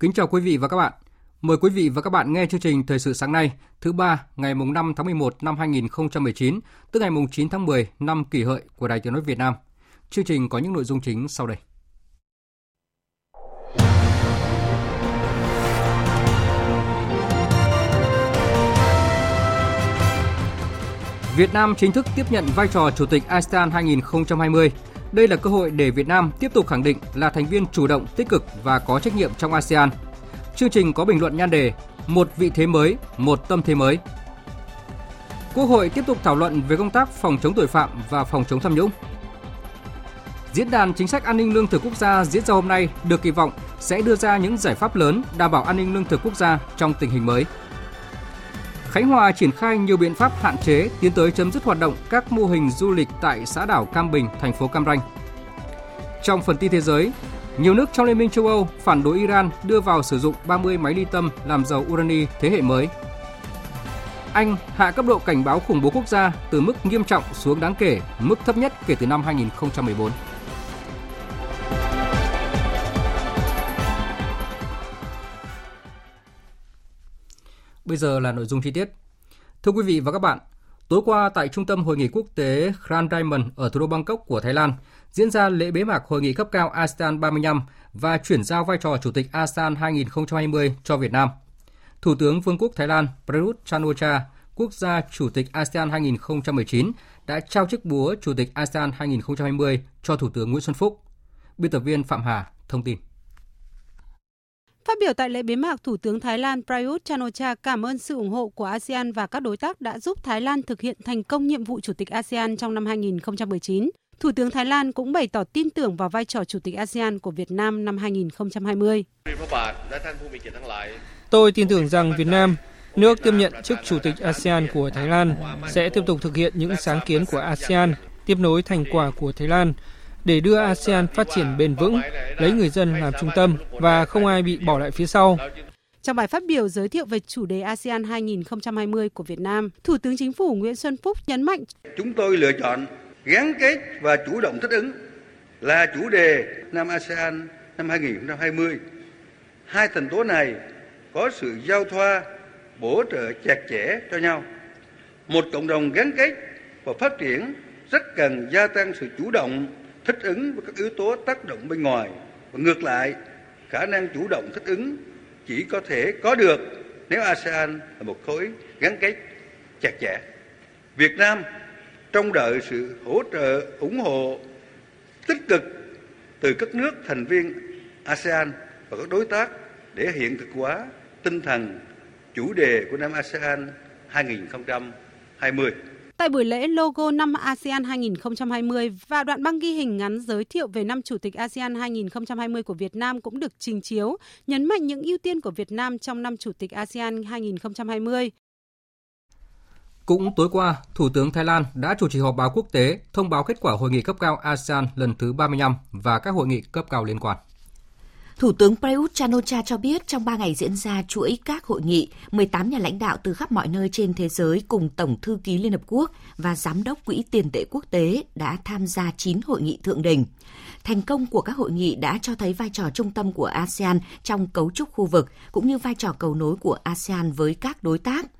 Kính chào quý vị và các bạn. Mời quý vị và các bạn nghe chương trình Thời sự sáng nay, thứ ba, ngày mùng 5 tháng 11 năm 2019, tức ngày mùng 9 tháng 10 năm kỷ hợi của Đài Tiếng nói Việt Nam. Chương trình có những nội dung chính sau đây. Việt Nam chính thức tiếp nhận vai trò Chủ tịch ASEAN 2020. Đây là cơ hội để Việt Nam tiếp tục khẳng định là thành viên chủ động, tích cực và có trách nhiệm trong ASEAN. Chương trình có bình luận nhan đề Một vị thế mới, một tâm thế mới. Quốc hội tiếp tục thảo luận về công tác phòng chống tội phạm và phòng chống tham nhũng. Diễn đàn chính sách an ninh lương thực quốc gia diễn ra hôm nay được kỳ vọng sẽ đưa ra những giải pháp lớn đảm bảo an ninh lương thực quốc gia trong tình hình mới. Khánh Hòa triển khai nhiều biện pháp hạn chế tiến tới chấm dứt hoạt động các mô hình du lịch tại xã đảo Cam Bình, thành phố Cam Ranh. Trong phần tin thế giới, nhiều nước trong Liên minh châu Âu phản đối Iran đưa vào sử dụng 30 máy ly tâm làm dầu urani thế hệ mới. Anh hạ cấp độ cảnh báo khủng bố quốc gia từ mức nghiêm trọng xuống đáng kể, mức thấp nhất kể từ năm 2014. Bây giờ là nội dung chi tiết. Thưa quý vị và các bạn, tối qua tại Trung tâm Hội nghị Quốc tế Grand Diamond ở thủ đô Bangkok của Thái Lan diễn ra lễ bế mạc Hội nghị cấp cao ASEAN 35 và chuyển giao vai trò Chủ tịch ASEAN 2020 cho Việt Nam. Thủ tướng Vương quốc Thái Lan Prayut chan o quốc gia Chủ tịch ASEAN 2019, đã trao chiếc búa Chủ tịch ASEAN 2020 cho Thủ tướng Nguyễn Xuân Phúc. Biên tập viên Phạm Hà thông tin. Phát biểu tại lễ bế mạc, Thủ tướng Thái Lan Prayut chan cảm ơn sự ủng hộ của ASEAN và các đối tác đã giúp Thái Lan thực hiện thành công nhiệm vụ Chủ tịch ASEAN trong năm 2019. Thủ tướng Thái Lan cũng bày tỏ tin tưởng vào vai trò Chủ tịch ASEAN của Việt Nam năm 2020. Tôi tin tưởng rằng Việt Nam, nước tiếp nhận chức Chủ tịch ASEAN của Thái Lan, sẽ tiếp tục thực hiện những sáng kiến của ASEAN, tiếp nối thành quả của Thái Lan để đưa ASEAN phát triển bền vững, lấy người dân làm trung tâm và không ai bị bỏ lại phía sau. Trong bài phát biểu giới thiệu về chủ đề ASEAN 2020 của Việt Nam, Thủ tướng Chính phủ Nguyễn Xuân Phúc nhấn mạnh Chúng tôi lựa chọn gắn kết và chủ động thích ứng là chủ đề năm ASEAN năm 2020. Hai thành tố này có sự giao thoa, bổ trợ chặt chẽ cho nhau. Một cộng đồng gắn kết và phát triển rất cần gia tăng sự chủ động, thích ứng với các yếu tố tác động bên ngoài và ngược lại, khả năng chủ động thích ứng chỉ có thể có được nếu ASEAN là một khối gắn kết chặt chẽ. Việt Nam trong đợi sự hỗ trợ ủng hộ tích cực từ các nước thành viên ASEAN và các đối tác để hiện thực hóa tinh thần chủ đề của năm ASEAN 2020. Tại buổi lễ, logo năm ASEAN 2020 và đoạn băng ghi hình ngắn giới thiệu về năm Chủ tịch ASEAN 2020 của Việt Nam cũng được trình chiếu, nhấn mạnh những ưu tiên của Việt Nam trong năm Chủ tịch ASEAN 2020. Cũng tối qua, Thủ tướng Thái Lan đã chủ trì họp báo quốc tế thông báo kết quả hội nghị cấp cao ASEAN lần thứ 35 và các hội nghị cấp cao liên quan. Thủ tướng Prayut chan cho biết trong 3 ngày diễn ra chuỗi các hội nghị, 18 nhà lãnh đạo từ khắp mọi nơi trên thế giới cùng Tổng thư ký Liên Hợp Quốc và Giám đốc Quỹ tiền tệ quốc tế đã tham gia 9 hội nghị thượng đỉnh. Thành công của các hội nghị đã cho thấy vai trò trung tâm của ASEAN trong cấu trúc khu vực cũng như vai trò cầu nối của ASEAN với các đối tác –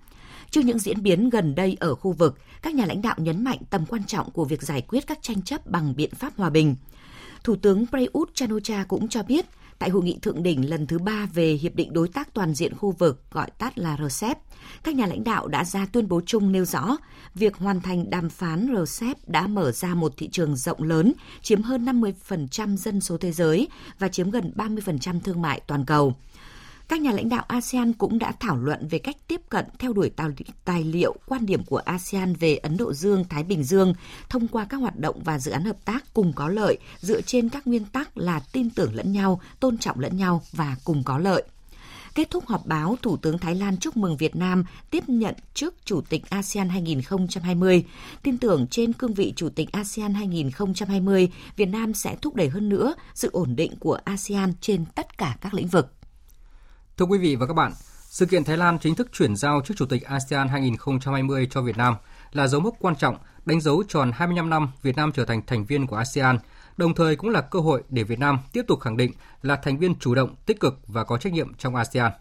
Trước những diễn biến gần đây ở khu vực, các nhà lãnh đạo nhấn mạnh tầm quan trọng của việc giải quyết các tranh chấp bằng biện pháp hòa bình. Thủ tướng Prayut chan cũng cho biết, Tại hội nghị thượng đỉnh lần thứ ba về Hiệp định Đối tác Toàn diện khu vực, gọi tắt là RCEP, các nhà lãnh đạo đã ra tuyên bố chung nêu rõ việc hoàn thành đàm phán RCEP đã mở ra một thị trường rộng lớn, chiếm hơn 50% dân số thế giới và chiếm gần 30% thương mại toàn cầu. Các nhà lãnh đạo ASEAN cũng đã thảo luận về cách tiếp cận theo đuổi tài liệu quan điểm của ASEAN về Ấn Độ Dương, Thái Bình Dương thông qua các hoạt động và dự án hợp tác cùng có lợi dựa trên các nguyên tắc là tin tưởng lẫn nhau, tôn trọng lẫn nhau và cùng có lợi. Kết thúc họp báo, Thủ tướng Thái Lan chúc mừng Việt Nam tiếp nhận chức Chủ tịch ASEAN 2020. Tin tưởng trên cương vị Chủ tịch ASEAN 2020, Việt Nam sẽ thúc đẩy hơn nữa sự ổn định của ASEAN trên tất cả các lĩnh vực. Thưa quý vị và các bạn, sự kiện Thái Lan chính thức chuyển giao chức Chủ tịch ASEAN 2020 cho Việt Nam là dấu mốc quan trọng đánh dấu tròn 25 năm Việt Nam trở thành thành viên của ASEAN, đồng thời cũng là cơ hội để Việt Nam tiếp tục khẳng định là thành viên chủ động, tích cực và có trách nhiệm trong ASEAN.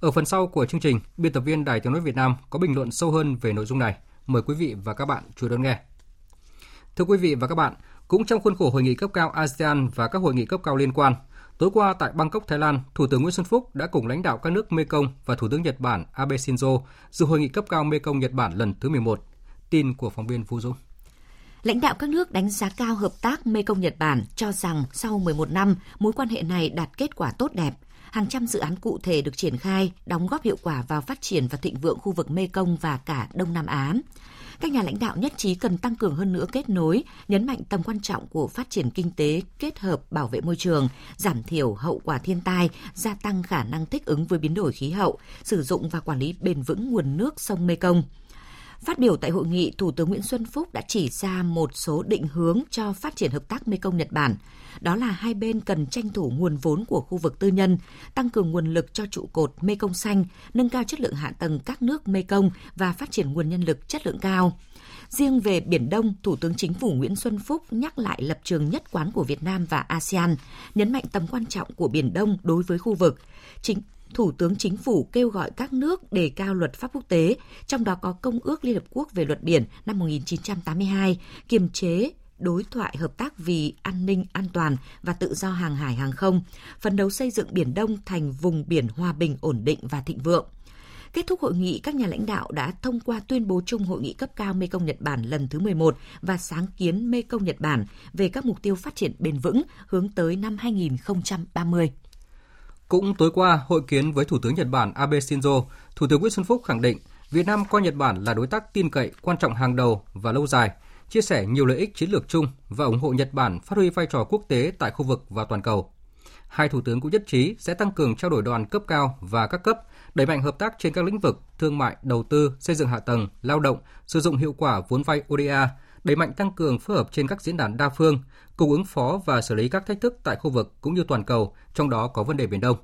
Ở phần sau của chương trình, biên tập viên Đài Tiếng nói Việt Nam có bình luận sâu hơn về nội dung này. Mời quý vị và các bạn chú ý đón nghe. Thưa quý vị và các bạn, cũng trong khuôn khổ hội nghị cấp cao ASEAN và các hội nghị cấp cao liên quan, Tối qua tại Bangkok, Thái Lan, Thủ tướng Nguyễn Xuân Phúc đã cùng lãnh đạo các nước Mekong và Thủ tướng Nhật Bản Abe Shinzo dự hội nghị cấp cao Mekong Nhật Bản lần thứ 11. Tin của phóng viên Vũ Dũng. Lãnh đạo các nước đánh giá cao hợp tác Mekong Nhật Bản cho rằng sau 11 năm, mối quan hệ này đạt kết quả tốt đẹp. Hàng trăm dự án cụ thể được triển khai, đóng góp hiệu quả vào phát triển và thịnh vượng khu vực Mekong và cả Đông Nam Á. Các nhà lãnh đạo nhất trí cần tăng cường hơn nữa kết nối, nhấn mạnh tầm quan trọng của phát triển kinh tế kết hợp bảo vệ môi trường, giảm thiểu hậu quả thiên tai, gia tăng khả năng thích ứng với biến đổi khí hậu, sử dụng và quản lý bền vững nguồn nước sông Mekong. Phát biểu tại hội nghị, Thủ tướng Nguyễn Xuân Phúc đã chỉ ra một số định hướng cho phát triển hợp tác Mekong Nhật Bản. Đó là hai bên cần tranh thủ nguồn vốn của khu vực tư nhân, tăng cường nguồn lực cho trụ cột Mekong xanh, nâng cao chất lượng hạ tầng các nước Mekong và phát triển nguồn nhân lực chất lượng cao. Riêng về Biển Đông, Thủ tướng Chính phủ Nguyễn Xuân Phúc nhắc lại lập trường nhất quán của Việt Nam và ASEAN, nhấn mạnh tầm quan trọng của Biển Đông đối với khu vực. Chính Thủ tướng Chính phủ kêu gọi các nước đề cao luật pháp quốc tế, trong đó có Công ước Liên Hợp Quốc về luật biển năm 1982, kiềm chế đối thoại hợp tác vì an ninh, an toàn và tự do hàng hải hàng không, phấn đấu xây dựng Biển Đông thành vùng biển hòa bình, ổn định và thịnh vượng. Kết thúc hội nghị, các nhà lãnh đạo đã thông qua tuyên bố chung hội nghị cấp cao Mekong Nhật Bản lần thứ 11 và sáng kiến Mekong Nhật Bản về các mục tiêu phát triển bền vững hướng tới năm 2030. Cũng tối qua, hội kiến với Thủ tướng Nhật Bản Abe Shinzo, Thủ tướng Nguyễn Xuân Phúc khẳng định Việt Nam coi Nhật Bản là đối tác tin cậy, quan trọng hàng đầu và lâu dài, chia sẻ nhiều lợi ích chiến lược chung và ủng hộ Nhật Bản phát huy vai trò quốc tế tại khu vực và toàn cầu. Hai thủ tướng cũng nhất trí sẽ tăng cường trao đổi đoàn cấp cao và các cấp, đẩy mạnh hợp tác trên các lĩnh vực thương mại, đầu tư, xây dựng hạ tầng, lao động, sử dụng hiệu quả vốn vay ODA, đẩy mạnh tăng cường phối hợp trên các diễn đàn đa phương, cùng ứng phó và xử lý các thách thức tại khu vực cũng như toàn cầu, trong đó có vấn đề Biển Đông.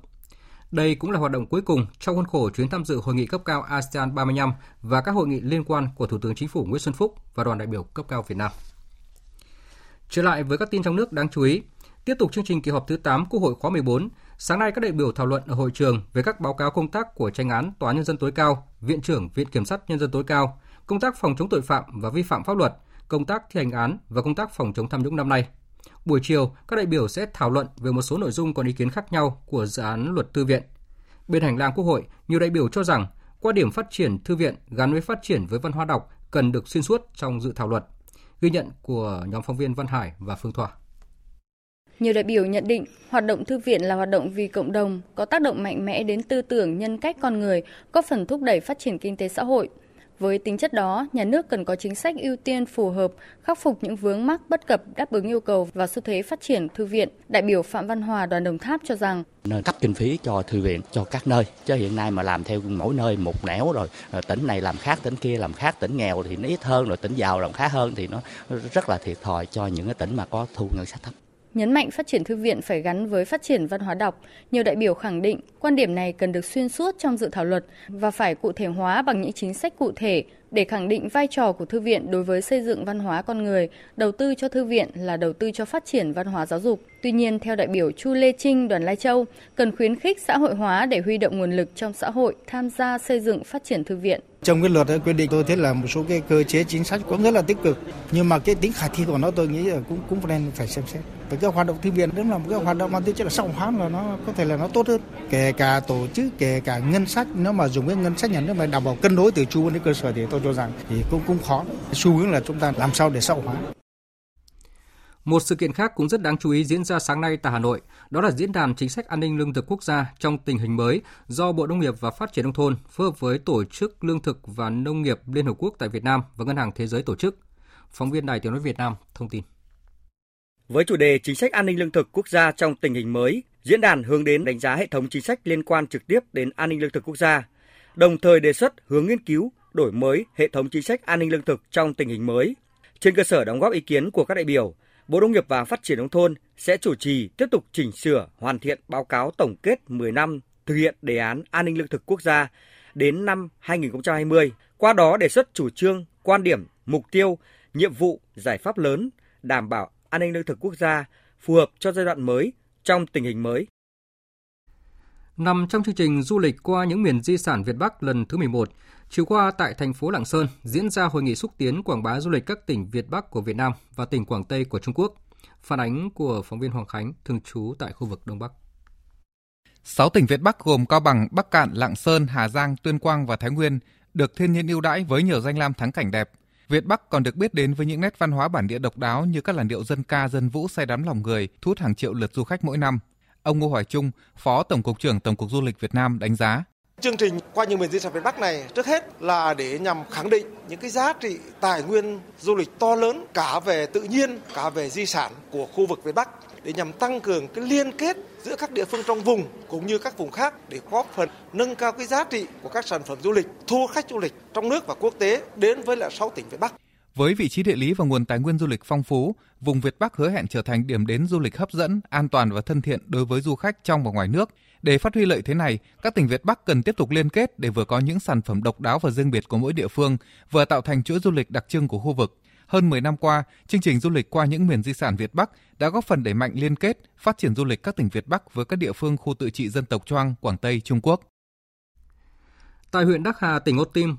Đây cũng là hoạt động cuối cùng trong khuôn khổ chuyến tham dự hội nghị cấp cao ASEAN 35 và các hội nghị liên quan của Thủ tướng Chính phủ Nguyễn Xuân Phúc và đoàn đại biểu cấp cao Việt Nam. Trở lại với các tin trong nước đáng chú ý, tiếp tục chương trình kỳ họp thứ 8 Quốc hội khóa 14, sáng nay các đại biểu thảo luận ở hội trường về các báo cáo công tác của tranh án Tòa nhân dân tối cao, Viện trưởng Viện Kiểm sát nhân dân tối cao, công tác phòng chống tội phạm và vi phạm pháp luật, công tác thi hành án và công tác phòng chống tham nhũng năm nay. Buổi chiều, các đại biểu sẽ thảo luận về một số nội dung còn ý kiến khác nhau của dự án luật thư viện. Bên hành lang Quốc hội, nhiều đại biểu cho rằng quan điểm phát triển thư viện gắn với phát triển với văn hóa đọc cần được xuyên suốt trong dự thảo luật. Ghi nhận của nhóm phóng viên Văn Hải và Phương Thoa. Nhiều đại biểu nhận định hoạt động thư viện là hoạt động vì cộng đồng, có tác động mạnh mẽ đến tư tưởng, nhân cách con người, có phần thúc đẩy phát triển kinh tế xã hội. Với tính chất đó, nhà nước cần có chính sách ưu tiên phù hợp, khắc phục những vướng mắc bất cập đáp ứng yêu cầu và xu thế phát triển thư viện. Đại biểu Phạm Văn Hòa đoàn Đồng Tháp cho rằng nên cấp kinh phí cho thư viện cho các nơi chứ hiện nay mà làm theo mỗi nơi một nẻo rồi ờ, tỉnh này làm khác tỉnh kia làm khác tỉnh nghèo thì nó ít hơn rồi tỉnh giàu làm khác hơn thì nó rất là thiệt thòi cho những cái tỉnh mà có thu ngân sách thấp Nhấn mạnh phát triển thư viện phải gắn với phát triển văn hóa đọc, nhiều đại biểu khẳng định quan điểm này cần được xuyên suốt trong dự thảo luật và phải cụ thể hóa bằng những chính sách cụ thể, để khẳng định vai trò của thư viện đối với xây dựng văn hóa con người, đầu tư cho thư viện là đầu tư cho phát triển văn hóa giáo dục. Tuy nhiên, theo đại biểu Chu Lê Trinh, đoàn Lai Châu, cần khuyến khích xã hội hóa để huy động nguồn lực trong xã hội tham gia xây dựng phát triển thư viện. Trong cái luật đã quy định tôi thấy là một số cái cơ chế chính sách cũng rất là tích cực, nhưng mà cái tính khả thi của nó tôi nghĩ là cũng cũng nên phải xem xét. Và cái hoạt động thư viện đó là một cái hoạt động mang tính chất là xã hội hóa là nó có thể là nó tốt hơn. Kể cả tổ chức, kể cả ngân sách nếu mà dùng cái ngân sách nhà nước mà đảm bảo cân đối từ trung đến cơ sở thì tôi cho rằng thì cũng cũng khó. Xu hướng là chúng ta làm sao để xã hội hóa. Một sự kiện khác cũng rất đáng chú ý diễn ra sáng nay tại Hà Nội, đó là diễn đàn chính sách an ninh lương thực quốc gia trong tình hình mới do Bộ Nông nghiệp và Phát triển nông thôn phối hợp với Tổ chức Lương thực và Nông nghiệp Liên Hợp Quốc tại Việt Nam và Ngân hàng Thế giới tổ chức. Phóng viên Đài Tiếng nói Việt Nam thông tin. Với chủ đề chính sách an ninh lương thực quốc gia trong tình hình mới, diễn đàn hướng đến đánh giá hệ thống chính sách liên quan trực tiếp đến an ninh lương thực quốc gia, đồng thời đề xuất hướng nghiên cứu đổi mới hệ thống chính sách an ninh lương thực trong tình hình mới. Trên cơ sở đóng góp ý kiến của các đại biểu, Bộ Nông nghiệp và Phát triển Nông thôn sẽ chủ trì tiếp tục chỉnh sửa, hoàn thiện báo cáo tổng kết 10 năm thực hiện đề án an ninh lương thực quốc gia đến năm 2020, qua đó đề xuất chủ trương, quan điểm, mục tiêu, nhiệm vụ, giải pháp lớn đảm bảo an ninh lương thực quốc gia phù hợp cho giai đoạn mới trong tình hình mới. Nằm trong chương trình du lịch qua những miền di sản Việt Bắc lần thứ 11, chiều qua tại thành phố Lạng Sơn diễn ra hội nghị xúc tiến quảng bá du lịch các tỉnh Việt Bắc của Việt Nam và tỉnh Quảng Tây của Trung Quốc. Phản ánh của phóng viên Hoàng Khánh, thường trú tại khu vực Đông Bắc. 6 tỉnh Việt Bắc gồm Cao Bằng, Bắc Cạn, Lạng Sơn, Hà Giang, Tuyên Quang và Thái Nguyên được thiên nhiên ưu đãi với nhiều danh lam thắng cảnh đẹp. Việt Bắc còn được biết đến với những nét văn hóa bản địa độc đáo như các làn điệu dân ca dân vũ say đắm lòng người, thu hút hàng triệu lượt du khách mỗi năm. Ông Ngô Hoài Trung, Phó Tổng cục trưởng Tổng cục Du lịch Việt Nam đánh giá. Chương trình qua những miền di sản Việt Bắc này trước hết là để nhằm khẳng định những cái giá trị tài nguyên du lịch to lớn cả về tự nhiên, cả về di sản của khu vực Việt Bắc để nhằm tăng cường cái liên kết giữa các địa phương trong vùng cũng như các vùng khác để góp phần nâng cao cái giá trị của các sản phẩm du lịch, thu khách du lịch trong nước và quốc tế đến với lại 6 tỉnh Việt Bắc. Với vị trí địa lý và nguồn tài nguyên du lịch phong phú, vùng Việt Bắc hứa hẹn trở thành điểm đến du lịch hấp dẫn, an toàn và thân thiện đối với du khách trong và ngoài nước. Để phát huy lợi thế này, các tỉnh Việt Bắc cần tiếp tục liên kết để vừa có những sản phẩm độc đáo và riêng biệt của mỗi địa phương, vừa tạo thành chuỗi du lịch đặc trưng của khu vực. Hơn 10 năm qua, chương trình du lịch qua những miền di sản Việt Bắc đã góp phần đẩy mạnh liên kết, phát triển du lịch các tỉnh Việt Bắc với các địa phương khu tự trị dân tộc Choang, Quảng Tây, Trung Quốc. Tại huyện Đắc Hà, tỉnh Ô Tim,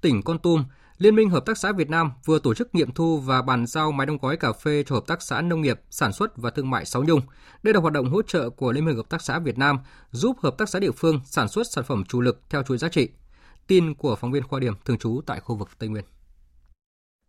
tỉnh Con Tum, Liên minh Hợp tác xã Việt Nam vừa tổ chức nghiệm thu và bàn giao máy đóng gói cà phê cho Hợp tác xã Nông nghiệp, Sản xuất và Thương mại Sáu Nhung. Đây là hoạt động hỗ trợ của Liên minh Hợp tác xã Việt Nam giúp hợp tác xã địa phương sản xuất sản phẩm chủ lực theo chuỗi giá trị. Tin của phóng viên Khoa Điểm thường trú tại khu vực Tây Nguyên.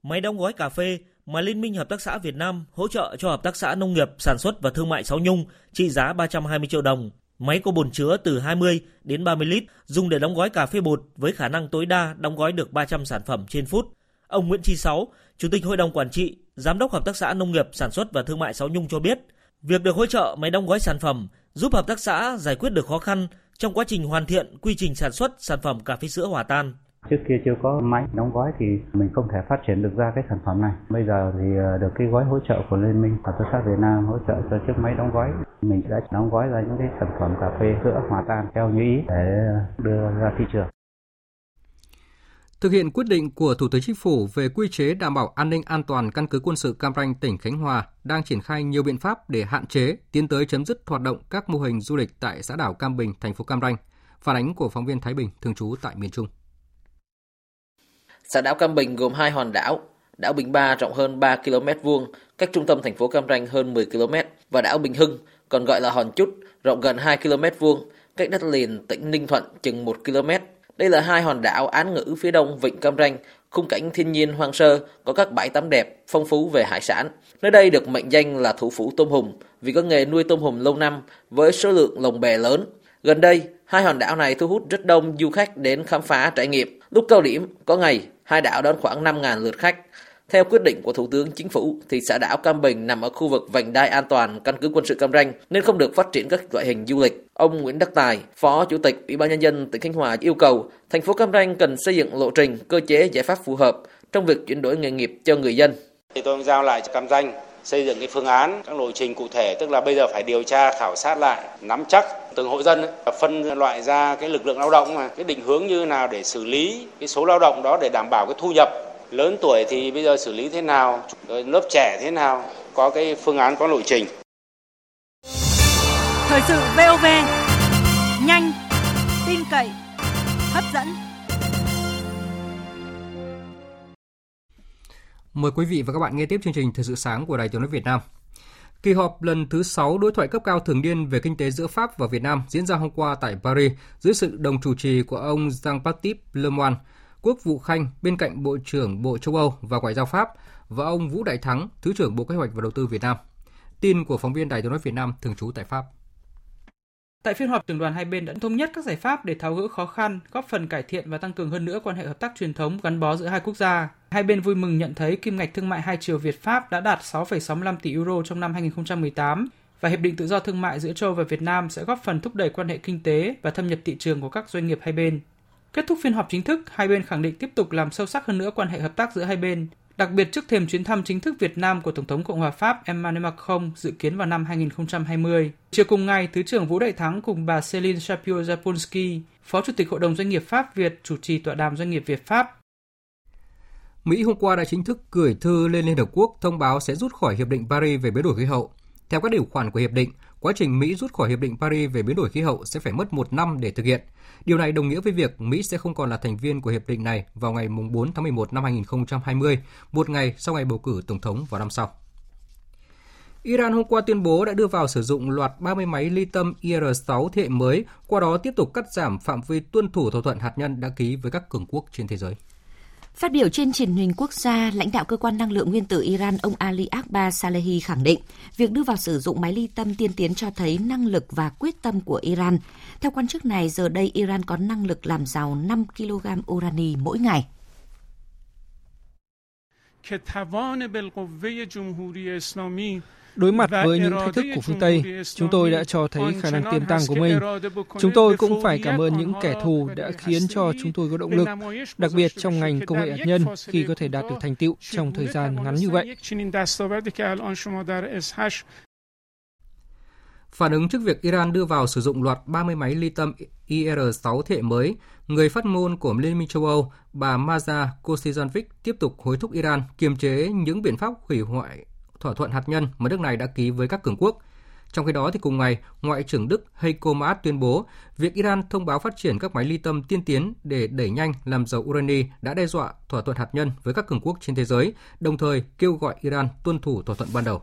Máy đóng gói cà phê mà Liên minh Hợp tác xã Việt Nam hỗ trợ cho Hợp tác xã Nông nghiệp, Sản xuất và Thương mại Sáu Nhung trị giá 320 triệu đồng Máy có bồn chứa từ 20 đến 30 lít, dùng để đóng gói cà phê bột với khả năng tối đa đóng gói được 300 sản phẩm trên phút. Ông Nguyễn Chi Sáu, Chủ tịch Hội đồng Quản trị, Giám đốc Hợp tác xã Nông nghiệp, Sản xuất và Thương mại Sáu Nhung cho biết, việc được hỗ trợ máy đóng gói sản phẩm giúp hợp tác xã giải quyết được khó khăn trong quá trình hoàn thiện quy trình sản xuất sản phẩm cà phê sữa hòa tan. Trước kia chưa có máy đóng gói thì mình không thể phát triển được ra cái sản phẩm này. Bây giờ thì ờ, được cái gói hỗ trợ của Liên minh Hợp tác xã Việt Nam hỗ trợ cho chiếc máy đóng gói. Mình đã đóng gói ra những cái sản phẩm cà phê sữa hòa tan theo như ý để đưa ra thị trường. Thực hiện quyết định của Thủ tướng Chính phủ về quy chế đảm bảo an ninh an toàn căn cứ quân sự Cam Ranh, tỉnh Khánh Hòa đang triển khai nhiều biện pháp để hạn chế, tiến tới chấm dứt hoạt động các mô hình du lịch tại xã đảo Cam Bình, thành phố Cam Ranh. Phản ánh của phóng viên Thái Bình, thường trú tại miền Trung. Xã đảo Cam Bình gồm hai hòn đảo, đảo Bình Ba rộng hơn 3 km vuông, cách trung tâm thành phố Cam Ranh hơn 10 km và đảo Bình Hưng, còn gọi là hòn Chút, rộng gần 2 km vuông, cách đất liền tỉnh Ninh Thuận chừng 1 km. Đây là hai hòn đảo án ngữ phía đông vịnh Cam Ranh, khung cảnh thiên nhiên hoang sơ, có các bãi tắm đẹp, phong phú về hải sản. Nơi đây được mệnh danh là thủ phủ tôm hùm vì có nghề nuôi tôm hùm lâu năm với số lượng lồng bè lớn. Gần đây, hai hòn đảo này thu hút rất đông du khách đến khám phá trải nghiệm. Lúc cao điểm, có ngày hai đảo đón khoảng 5.000 lượt khách. Theo quyết định của Thủ tướng Chính phủ, thì xã đảo Cam Bình nằm ở khu vực vành đai an toàn căn cứ quân sự Cam Ranh nên không được phát triển các loại hình du lịch. Ông Nguyễn Đắc Tài, Phó Chủ tịch Ủy ban nhân dân tỉnh Khánh Hòa yêu cầu thành phố Cam Ranh cần xây dựng lộ trình, cơ chế giải pháp phù hợp trong việc chuyển đổi nghề nghiệp cho người dân. Thì tôi giao lại cho Cam Ranh xây dựng cái phương án các lộ trình cụ thể tức là bây giờ phải điều tra khảo sát lại nắm chắc từng hộ dân ấy, phân loại ra cái lực lượng lao động mà cái định hướng như nào để xử lý cái số lao động đó để đảm bảo cái thu nhập. Lớn tuổi thì bây giờ xử lý thế nào rồi lớp trẻ thế nào có cái phương án có lộ trình. Thời sự VOV nhanh tin cậy hấp dẫn. Mời quý vị và các bạn nghe tiếp chương trình Thời sự sáng của Đài Tiếng nói Việt Nam. Kỳ họp lần thứ 6 đối thoại cấp cao thường niên về kinh tế giữa Pháp và Việt Nam diễn ra hôm qua tại Paris dưới sự đồng chủ trì của ông Jean-Baptiste Lemoyne, Quốc vụ Khanh bên cạnh Bộ trưởng Bộ châu Âu và Ngoại giao Pháp và ông Vũ Đại Thắng, Thứ trưởng Bộ Kế hoạch và Đầu tư Việt Nam. Tin của phóng viên Đài Tiếng nói Việt Nam thường trú tại Pháp. Tại phiên họp, trưởng đoàn hai bên đã thống nhất các giải pháp để tháo gỡ khó khăn, góp phần cải thiện và tăng cường hơn nữa quan hệ hợp tác truyền thống gắn bó giữa hai quốc gia. Hai bên vui mừng nhận thấy kim ngạch thương mại hai chiều Việt-Pháp đã đạt 6,65 tỷ euro trong năm 2018 và hiệp định tự do thương mại giữa châu và Việt Nam sẽ góp phần thúc đẩy quan hệ kinh tế và thâm nhập thị trường của các doanh nghiệp hai bên. Kết thúc phiên họp chính thức, hai bên khẳng định tiếp tục làm sâu sắc hơn nữa quan hệ hợp tác giữa hai bên, đặc biệt trước thềm chuyến thăm chính thức Việt Nam của Tổng thống Cộng hòa Pháp Emmanuel Macron dự kiến vào năm 2020. Chiều cùng ngày, Thứ trưởng Vũ Đại Thắng cùng bà Céline Shapiro-Zapolsky, Phó Chủ tịch Hội đồng Doanh nghiệp Pháp Việt chủ trì tọa đàm doanh nghiệp Việt Pháp. Mỹ hôm qua đã chính thức gửi thư lên Liên Hợp Quốc thông báo sẽ rút khỏi Hiệp định Paris về biến đổi khí hậu. Theo các điều khoản của hiệp định, quá trình Mỹ rút khỏi Hiệp định Paris về biến đổi khí hậu sẽ phải mất một năm để thực hiện. Điều này đồng nghĩa với việc Mỹ sẽ không còn là thành viên của hiệp định này vào ngày 4 tháng 11 năm 2020, một ngày sau ngày bầu cử tổng thống vào năm sau. Iran hôm qua tuyên bố đã đưa vào sử dụng loạt 30 máy ly tâm IR-6 thế hệ mới, qua đó tiếp tục cắt giảm phạm vi tuân thủ thỏa thuận hạt nhân đã ký với các cường quốc trên thế giới. Phát biểu trên truyền hình quốc gia, lãnh đạo cơ quan năng lượng nguyên tử Iran ông Ali Akbar Salehi khẳng định, việc đưa vào sử dụng máy ly tâm tiên tiến cho thấy năng lực và quyết tâm của Iran. Theo quan chức này, giờ đây Iran có năng lực làm giàu 5 kg urani mỗi ngày. Đối mặt với những thách thức của phương Tây, chúng tôi đã cho thấy khả năng tiềm tàng của mình. Chúng tôi cũng phải cảm ơn những kẻ thù đã khiến cho chúng tôi có động lực, đặc biệt trong ngành công nghệ hạt nhân khi có thể đạt được thành tựu trong thời gian ngắn như vậy. Phản ứng trước việc Iran đưa vào sử dụng loạt 30 máy ly tâm IR-6 thế hệ mới, người phát ngôn của Liên minh châu Âu, bà Maja Kosizanovic tiếp tục hối thúc Iran kiềm chế những biện pháp hủy hoại thỏa thuận hạt nhân mà nước này đã ký với các cường quốc. Trong khi đó, thì cùng ngày, Ngoại trưởng Đức Heiko Maas tuyên bố việc Iran thông báo phát triển các máy ly tâm tiên tiến để đẩy nhanh làm giàu urani đã đe dọa thỏa thuận hạt nhân với các cường quốc trên thế giới, đồng thời kêu gọi Iran tuân thủ thỏa thuận ban đầu.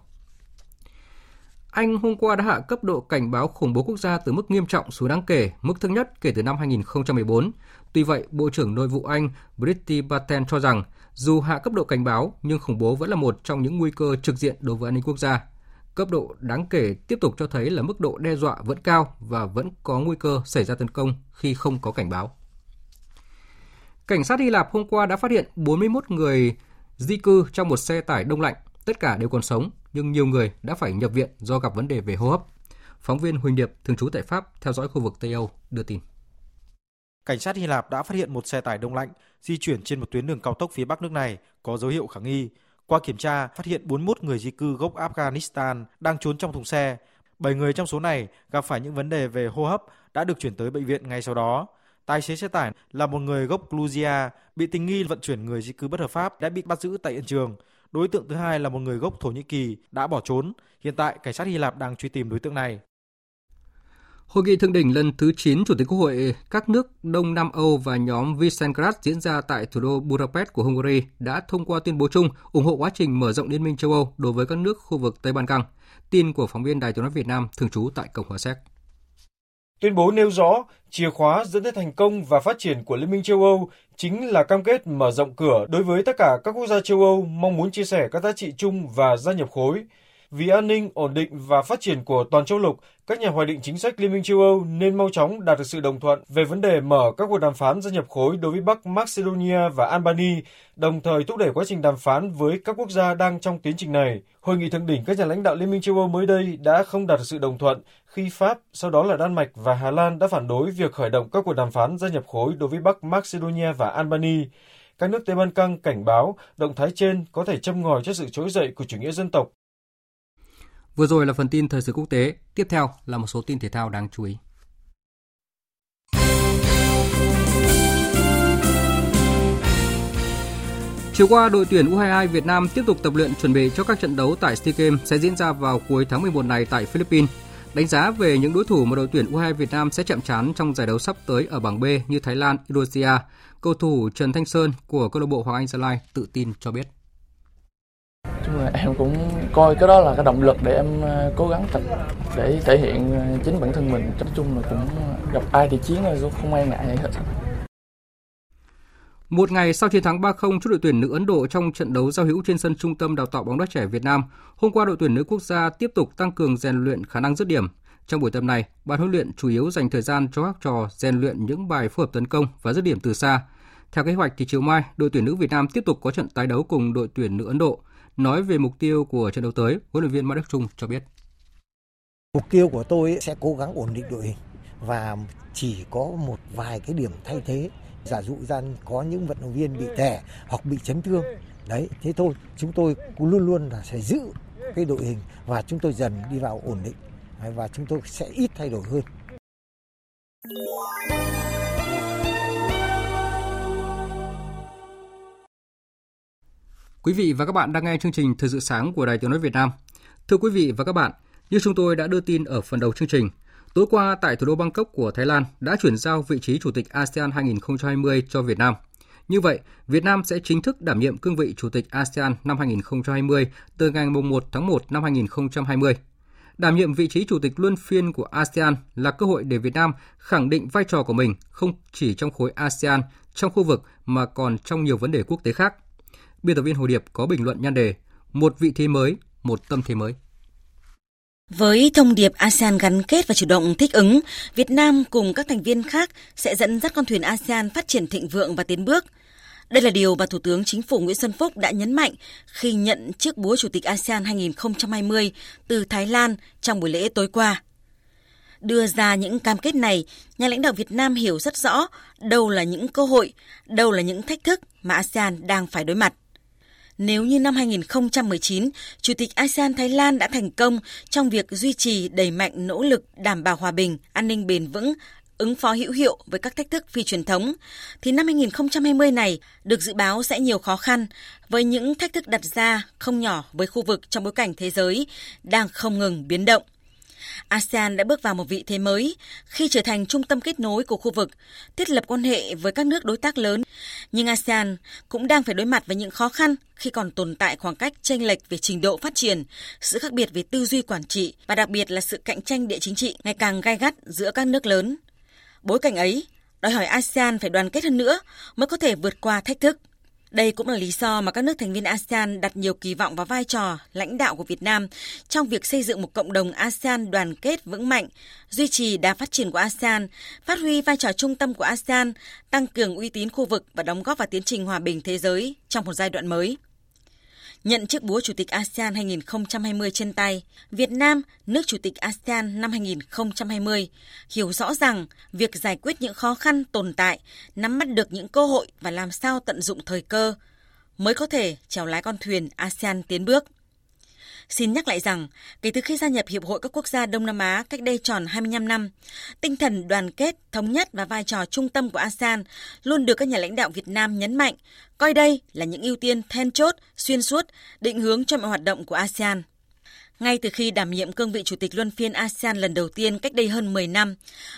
Anh hôm qua đã hạ cấp độ cảnh báo khủng bố quốc gia từ mức nghiêm trọng xuống đáng kể, mức thấp nhất kể từ năm 2014. Tuy vậy, Bộ trưởng Nội vụ Anh Priti Batten cho rằng dù hạ cấp độ cảnh báo, nhưng khủng bố vẫn là một trong những nguy cơ trực diện đối với an ninh quốc gia. Cấp độ đáng kể tiếp tục cho thấy là mức độ đe dọa vẫn cao và vẫn có nguy cơ xảy ra tấn công khi không có cảnh báo. Cảnh sát Hy Lạp hôm qua đã phát hiện 41 người di cư trong một xe tải đông lạnh. Tất cả đều còn sống, nhưng nhiều người đã phải nhập viện do gặp vấn đề về hô hấp. Phóng viên Huỳnh Điệp, thường trú tại Pháp, theo dõi khu vực Tây Âu, đưa tin. Cảnh sát Hy Lạp đã phát hiện một xe tải đông lạnh di chuyển trên một tuyến đường cao tốc phía bắc nước này có dấu hiệu khả nghi. Qua kiểm tra, phát hiện 41 người di cư gốc Afghanistan đang trốn trong thùng xe. 7 người trong số này gặp phải những vấn đề về hô hấp đã được chuyển tới bệnh viện ngay sau đó. Tài xế xe tải là một người gốc Georgia bị tình nghi vận chuyển người di cư bất hợp pháp đã bị bắt giữ tại hiện trường. Đối tượng thứ hai là một người gốc Thổ Nhĩ Kỳ đã bỏ trốn. Hiện tại, cảnh sát Hy Lạp đang truy tìm đối tượng này. Hội nghị thượng đỉnh lần thứ 9 Chủ tịch Quốc hội các nước Đông Nam Âu và nhóm Visegrad diễn ra tại thủ đô Budapest của Hungary đã thông qua tuyên bố chung ủng hộ quá trình mở rộng Liên minh châu Âu đối với các nước khu vực Tây Ban Căng. Tin của phóng viên Đài tiếng nói Việt Nam thường trú tại Cộng hòa Séc. Tuyên bố nêu rõ, chìa khóa dẫn tới thành công và phát triển của Liên minh châu Âu chính là cam kết mở rộng cửa đối với tất cả các quốc gia châu Âu mong muốn chia sẻ các giá trị chung và gia nhập khối. Vì an ninh, ổn định và phát triển của toàn châu lục, các nhà hoạch định chính sách Liên minh châu Âu nên mau chóng đạt được sự đồng thuận về vấn đề mở các cuộc đàm phán gia nhập khối đối với Bắc Macedonia và Albania, đồng thời thúc đẩy quá trình đàm phán với các quốc gia đang trong tiến trình này. Hội nghị thượng đỉnh các nhà lãnh đạo Liên minh châu Âu mới đây đã không đạt được sự đồng thuận khi Pháp, sau đó là Đan Mạch và Hà Lan đã phản đối việc khởi động các cuộc đàm phán gia nhập khối đối với Bắc Macedonia và Albania. Các nước Tây Ban Căng cảnh báo động thái trên có thể châm ngòi cho sự trỗi dậy của chủ nghĩa dân tộc Vừa rồi là phần tin thời sự quốc tế, tiếp theo là một số tin thể thao đáng chú ý. Chiều qua, đội tuyển U22 Việt Nam tiếp tục tập luyện chuẩn bị cho các trận đấu tại SEA Games sẽ diễn ra vào cuối tháng 11 này tại Philippines. Đánh giá về những đối thủ mà đội tuyển U22 Việt Nam sẽ chạm trán trong giải đấu sắp tới ở bảng B như Thái Lan, Indonesia, cầu thủ Trần Thanh Sơn của câu lạc bộ Hoàng Anh Gia Lai tự tin cho biết chung là em cũng coi cái đó là cái động lực để em ờ, cố gắng tập để thể hiện ờ, chính bản thân mình nói chung là cũng gặp ai thì chiến rồi không ai ngại hết Một ngày sau chiến thắng 3-0 trước đội tuyển nữ Ấn Độ trong trận đấu giao hữu trên sân Trung tâm Đào tạo bóng đá trẻ Việt Nam, hôm qua đội tuyển nữ quốc gia tiếp tục tăng cường rèn luyện khả năng dứt điểm. Trong buổi tập này, ban huấn luyện chủ yếu dành thời gian cho các trò rèn luyện những bài phối hợp tấn công và dứt điểm từ xa. Theo kế hoạch thì chiều mai, đội tuyển nữ Việt Nam tiếp tục có trận tái đấu cùng đội tuyển nữ Ấn Độ. Nói về mục tiêu của trận đấu tới, huấn luyện viên Mai Đức Trung cho biết. Mục tiêu của tôi sẽ cố gắng ổn định đội hình và chỉ có một vài cái điểm thay thế. Giả dụ ra có những vận động viên bị tẻ hoặc bị chấn thương. Đấy thế thôi. Chúng tôi cũng luôn luôn là sẽ giữ cái đội hình và chúng tôi dần đi vào ổn định. Và chúng tôi sẽ ít thay đổi hơn. Quý vị và các bạn đang nghe chương trình Thời sự sáng của Đài Tiếng nói Việt Nam. Thưa quý vị và các bạn, như chúng tôi đã đưa tin ở phần đầu chương trình, tối qua tại thủ đô Bangkok của Thái Lan đã chuyển giao vị trí Chủ tịch ASEAN 2020 cho Việt Nam. Như vậy, Việt Nam sẽ chính thức đảm nhiệm cương vị Chủ tịch ASEAN năm 2020 từ ngày 1 tháng 1 năm 2020. Đảm nhiệm vị trí Chủ tịch luân phiên của ASEAN là cơ hội để Việt Nam khẳng định vai trò của mình không chỉ trong khối ASEAN, trong khu vực mà còn trong nhiều vấn đề quốc tế khác. Biên tập viên Hồ Điệp có bình luận nhan đề Một vị thế mới, một tâm thế mới. Với thông điệp ASEAN gắn kết và chủ động thích ứng, Việt Nam cùng các thành viên khác sẽ dẫn dắt con thuyền ASEAN phát triển thịnh vượng và tiến bước. Đây là điều mà Thủ tướng Chính phủ Nguyễn Xuân Phúc đã nhấn mạnh khi nhận chiếc búa Chủ tịch ASEAN 2020 từ Thái Lan trong buổi lễ tối qua. Đưa ra những cam kết này, nhà lãnh đạo Việt Nam hiểu rất rõ đâu là những cơ hội, đâu là những thách thức mà ASEAN đang phải đối mặt. Nếu như năm 2019, Chủ tịch ASEAN Thái Lan đã thành công trong việc duy trì đẩy mạnh nỗ lực đảm bảo hòa bình, an ninh bền vững, ứng phó hữu hiệu với các thách thức phi truyền thống, thì năm 2020 này được dự báo sẽ nhiều khó khăn với những thách thức đặt ra không nhỏ với khu vực trong bối cảnh thế giới đang không ngừng biến động. ASEAN đã bước vào một vị thế mới khi trở thành trung tâm kết nối của khu vực, thiết lập quan hệ với các nước đối tác lớn. Nhưng ASEAN cũng đang phải đối mặt với những khó khăn khi còn tồn tại khoảng cách chênh lệch về trình độ phát triển, sự khác biệt về tư duy quản trị và đặc biệt là sự cạnh tranh địa chính trị ngày càng gai gắt giữa các nước lớn. Bối cảnh ấy đòi hỏi ASEAN phải đoàn kết hơn nữa mới có thể vượt qua thách thức. Đây cũng là lý do mà các nước thành viên ASEAN đặt nhiều kỳ vọng vào vai trò lãnh đạo của Việt Nam trong việc xây dựng một cộng đồng ASEAN đoàn kết vững mạnh, duy trì đà phát triển của ASEAN, phát huy vai trò trung tâm của ASEAN, tăng cường uy tín khu vực và đóng góp vào tiến trình hòa bình thế giới trong một giai đoạn mới. Nhận chiếc búa Chủ tịch ASEAN 2020 trên tay, Việt Nam, nước Chủ tịch ASEAN năm 2020, hiểu rõ rằng việc giải quyết những khó khăn tồn tại, nắm bắt được những cơ hội và làm sao tận dụng thời cơ mới có thể chèo lái con thuyền ASEAN tiến bước. Xin nhắc lại rằng, kể từ khi gia nhập Hiệp hội các quốc gia Đông Nam Á cách đây tròn 25 năm, tinh thần đoàn kết, thống nhất và vai trò trung tâm của ASEAN luôn được các nhà lãnh đạo Việt Nam nhấn mạnh, coi đây là những ưu tiên then chốt, xuyên suốt, định hướng cho mọi hoạt động của ASEAN. Ngay từ khi đảm nhiệm cương vị Chủ tịch Luân phiên ASEAN lần đầu tiên cách đây hơn 10 năm,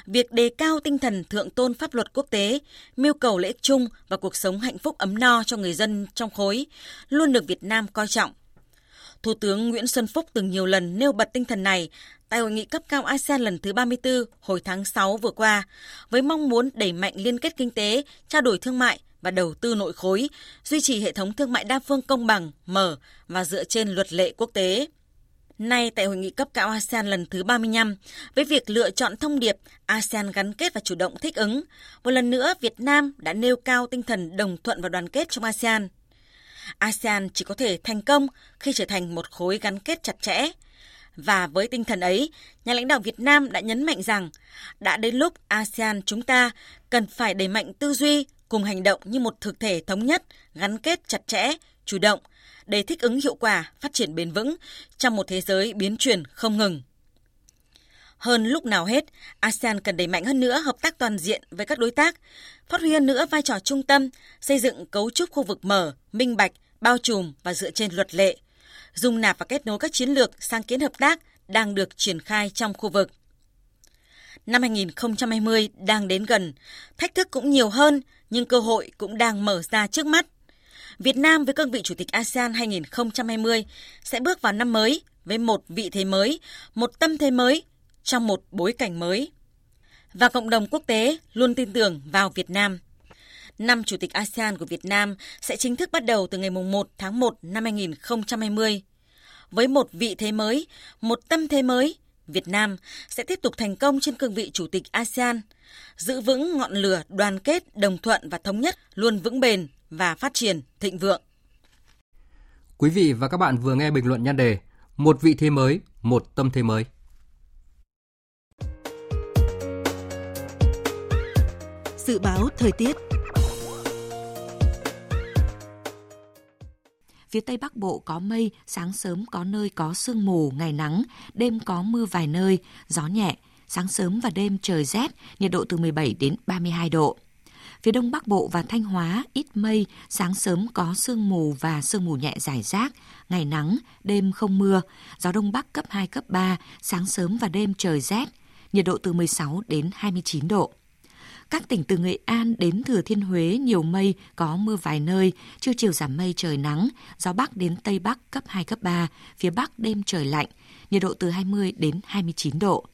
việc đề cao tinh thần thượng tôn pháp luật quốc tế, mưu cầu lợi ích chung và cuộc sống hạnh phúc ấm no cho người dân trong khối luôn được Việt Nam coi trọng – Thủ tướng Nguyễn Xuân Phúc từng nhiều lần nêu bật tinh thần này tại hội nghị cấp cao ASEAN lần thứ 34 hồi tháng 6 vừa qua, với mong muốn đẩy mạnh liên kết kinh tế, trao đổi thương mại và đầu tư nội khối, duy trì hệ thống thương mại đa phương công bằng, mở và dựa trên luật lệ quốc tế. Nay tại hội nghị cấp cao ASEAN lần thứ 35, với việc lựa chọn thông điệp ASEAN gắn kết và chủ động thích ứng, một lần nữa Việt Nam đã nêu cao tinh thần đồng thuận và đoàn kết trong ASEAN. ASEAN chỉ có thể thành công khi trở thành một khối gắn kết chặt chẽ. Và với tinh thần ấy, nhà lãnh đạo Việt Nam đã nhấn mạnh rằng đã đến lúc ASEAN chúng ta cần phải đẩy mạnh tư duy cùng hành động như một thực thể thống nhất, gắn kết chặt chẽ, chủ động, để thích ứng hiệu quả, phát triển bền vững trong một thế giới biến chuyển không ngừng. Hơn lúc nào hết, ASEAN cần đẩy mạnh hơn nữa hợp tác toàn diện với các đối tác, phát huy hơn nữa vai trò trung tâm, xây dựng cấu trúc khu vực mở, minh bạch, bao trùm và dựa trên luật lệ, dung nạp và kết nối các chiến lược sáng kiến hợp tác đang được triển khai trong khu vực. Năm 2020 đang đến gần, thách thức cũng nhiều hơn nhưng cơ hội cũng đang mở ra trước mắt. Việt Nam với cương vị Chủ tịch ASEAN 2020 sẽ bước vào năm mới với một vị thế mới, một tâm thế mới trong một bối cảnh mới. Và cộng đồng quốc tế luôn tin tưởng vào Việt Nam. Năm Chủ tịch ASEAN của Việt Nam sẽ chính thức bắt đầu từ ngày 1 tháng 1 năm 2020. Với một vị thế mới, một tâm thế mới, Việt Nam sẽ tiếp tục thành công trên cương vị Chủ tịch ASEAN, giữ vững ngọn lửa đoàn kết, đồng thuận và thống nhất luôn vững bền và phát triển thịnh vượng. Quý vị và các bạn vừa nghe bình luận nhan đề Một vị thế mới, một tâm thế mới. Dự báo thời tiết Phía Tây Bắc Bộ có mây, sáng sớm có nơi có sương mù, ngày nắng, đêm có mưa vài nơi, gió nhẹ, sáng sớm và đêm trời rét, nhiệt độ từ 17 đến 32 độ. Phía Đông Bắc Bộ và Thanh Hóa ít mây, sáng sớm có sương mù và sương mù nhẹ rải rác, ngày nắng, đêm không mưa, gió Đông Bắc cấp 2, cấp 3, sáng sớm và đêm trời rét, nhiệt độ từ 16 đến 29 độ. Các tỉnh từ Nghệ An đến Thừa Thiên Huế nhiều mây, có mưa vài nơi, trưa chiều giảm mây trời nắng, gió Bắc đến Tây Bắc cấp 2, cấp 3, phía Bắc đêm trời lạnh, nhiệt độ từ 20 đến 29 độ.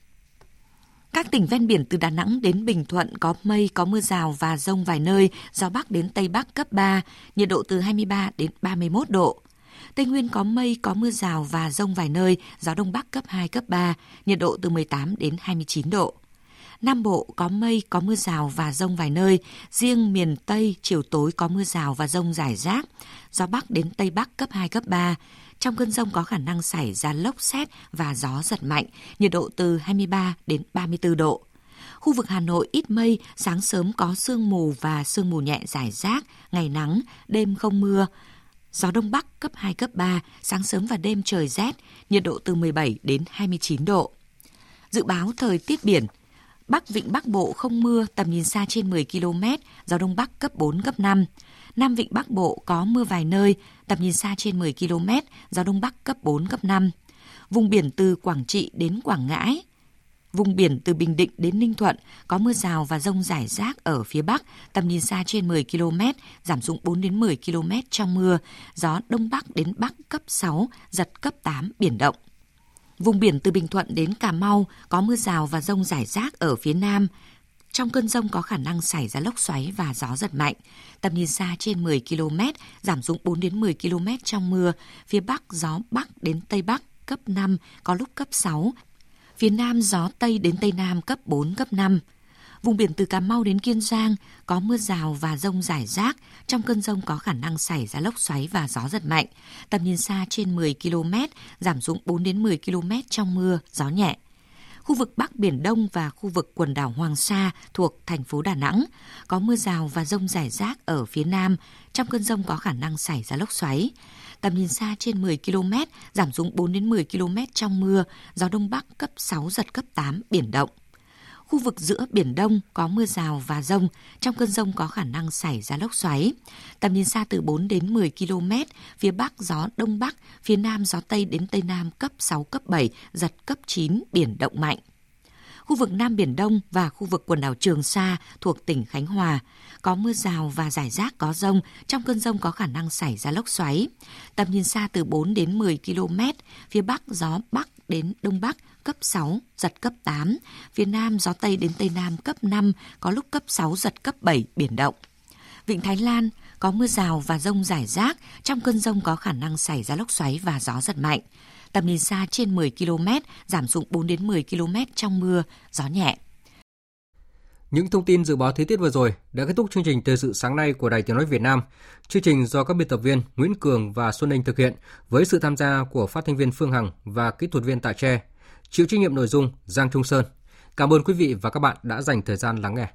Các tỉnh ven biển từ Đà Nẵng đến Bình Thuận có mây, có mưa rào và rông vài nơi, gió Bắc đến Tây Bắc cấp 3, nhiệt độ từ 23 đến 31 độ. Tây Nguyên có mây, có mưa rào và rông vài nơi, gió Đông Bắc cấp 2, cấp 3, nhiệt độ từ 18 đến 29 độ. Nam Bộ có mây, có mưa rào và rông vài nơi. Riêng miền Tây, chiều tối có mưa rào và rông rải rác. Gió Bắc đến Tây Bắc cấp 2, cấp 3. Trong cơn rông có khả năng xảy ra lốc xét và gió giật mạnh, nhiệt độ từ 23 đến 34 độ. Khu vực Hà Nội ít mây, sáng sớm có sương mù và sương mù nhẹ rải rác, ngày nắng, đêm không mưa. Gió Đông Bắc cấp 2, cấp 3, sáng sớm và đêm trời rét, nhiệt độ từ 17 đến 29 độ. Dự báo thời tiết biển – Bắc Vịnh Bắc Bộ không mưa, tầm nhìn xa trên 10 km, gió Đông Bắc cấp 4, cấp 5. Nam Vịnh Bắc Bộ có mưa vài nơi, tầm nhìn xa trên 10 km, gió Đông Bắc cấp 4, cấp 5. Vùng biển từ Quảng Trị đến Quảng Ngãi, Vùng biển từ Bình Định đến Ninh Thuận có mưa rào và rông rải rác ở phía Bắc, tầm nhìn xa trên 10 km, giảm xuống 4 đến 10 km trong mưa, gió Đông Bắc đến Bắc cấp 6, giật cấp 8, biển động. Vùng biển từ Bình Thuận đến Cà Mau có mưa rào và rông rải rác ở phía Nam. Trong cơn rông có khả năng xảy ra lốc xoáy và gió giật mạnh. Tầm nhìn xa trên 10 km, giảm xuống 4 đến 10 km trong mưa. Phía Bắc gió Bắc đến Tây Bắc cấp 5, có lúc cấp 6. Phía Nam gió Tây đến Tây Nam cấp 4, cấp 5. Vùng biển từ Cà Mau đến Kiên Giang có mưa rào và rông rải rác. Trong cơn rông có khả năng xảy ra lốc xoáy và gió giật mạnh. Tầm nhìn xa trên 10 km, giảm xuống 4 đến 10 km trong mưa, gió nhẹ khu vực Bắc Biển Đông và khu vực quần đảo Hoàng Sa thuộc thành phố Đà Nẵng. Có mưa rào và rông rải rác ở phía Nam. Trong cơn rông có khả năng xảy ra lốc xoáy. Tầm nhìn xa trên 10 km, giảm xuống 4 đến 10 km trong mưa, gió Đông Bắc cấp 6, giật cấp 8, biển động. Khu vực giữa Biển Đông có mưa rào và rông, trong cơn rông có khả năng xảy ra lốc xoáy. Tầm nhìn xa từ 4 đến 10 km, phía Bắc gió Đông Bắc, phía Nam gió Tây đến Tây Nam cấp 6, cấp 7, giật cấp 9, biển động mạnh khu vực Nam Biển Đông và khu vực quần đảo Trường Sa thuộc tỉnh Khánh Hòa. Có mưa rào và rải rác có rông, trong cơn rông có khả năng xảy ra lốc xoáy. Tầm nhìn xa từ 4 đến 10 km, phía Bắc gió Bắc đến Đông Bắc cấp 6, giật cấp 8. Phía Nam gió Tây đến Tây Nam cấp 5, có lúc cấp 6, giật cấp 7, biển động. Vịnh Thái Lan có mưa rào và rông rải rác, trong cơn rông có khả năng xảy ra lốc xoáy và gió giật mạnh. Tầm nhìn xa trên 10 km, giảm xuống 4 đến 10 km trong mưa, gió nhẹ. Những thông tin dự báo thời tiết vừa rồi đã kết thúc chương trình thời sự sáng nay của Đài Tiếng nói Việt Nam. Chương trình do các biên tập viên Nguyễn Cường và Xuân Anh thực hiện với sự tham gia của phát thanh viên Phương Hằng và kỹ thuật viên Tạ Tre. Chịu trách nhiệm nội dung Giang Trung Sơn. Cảm ơn quý vị và các bạn đã dành thời gian lắng nghe.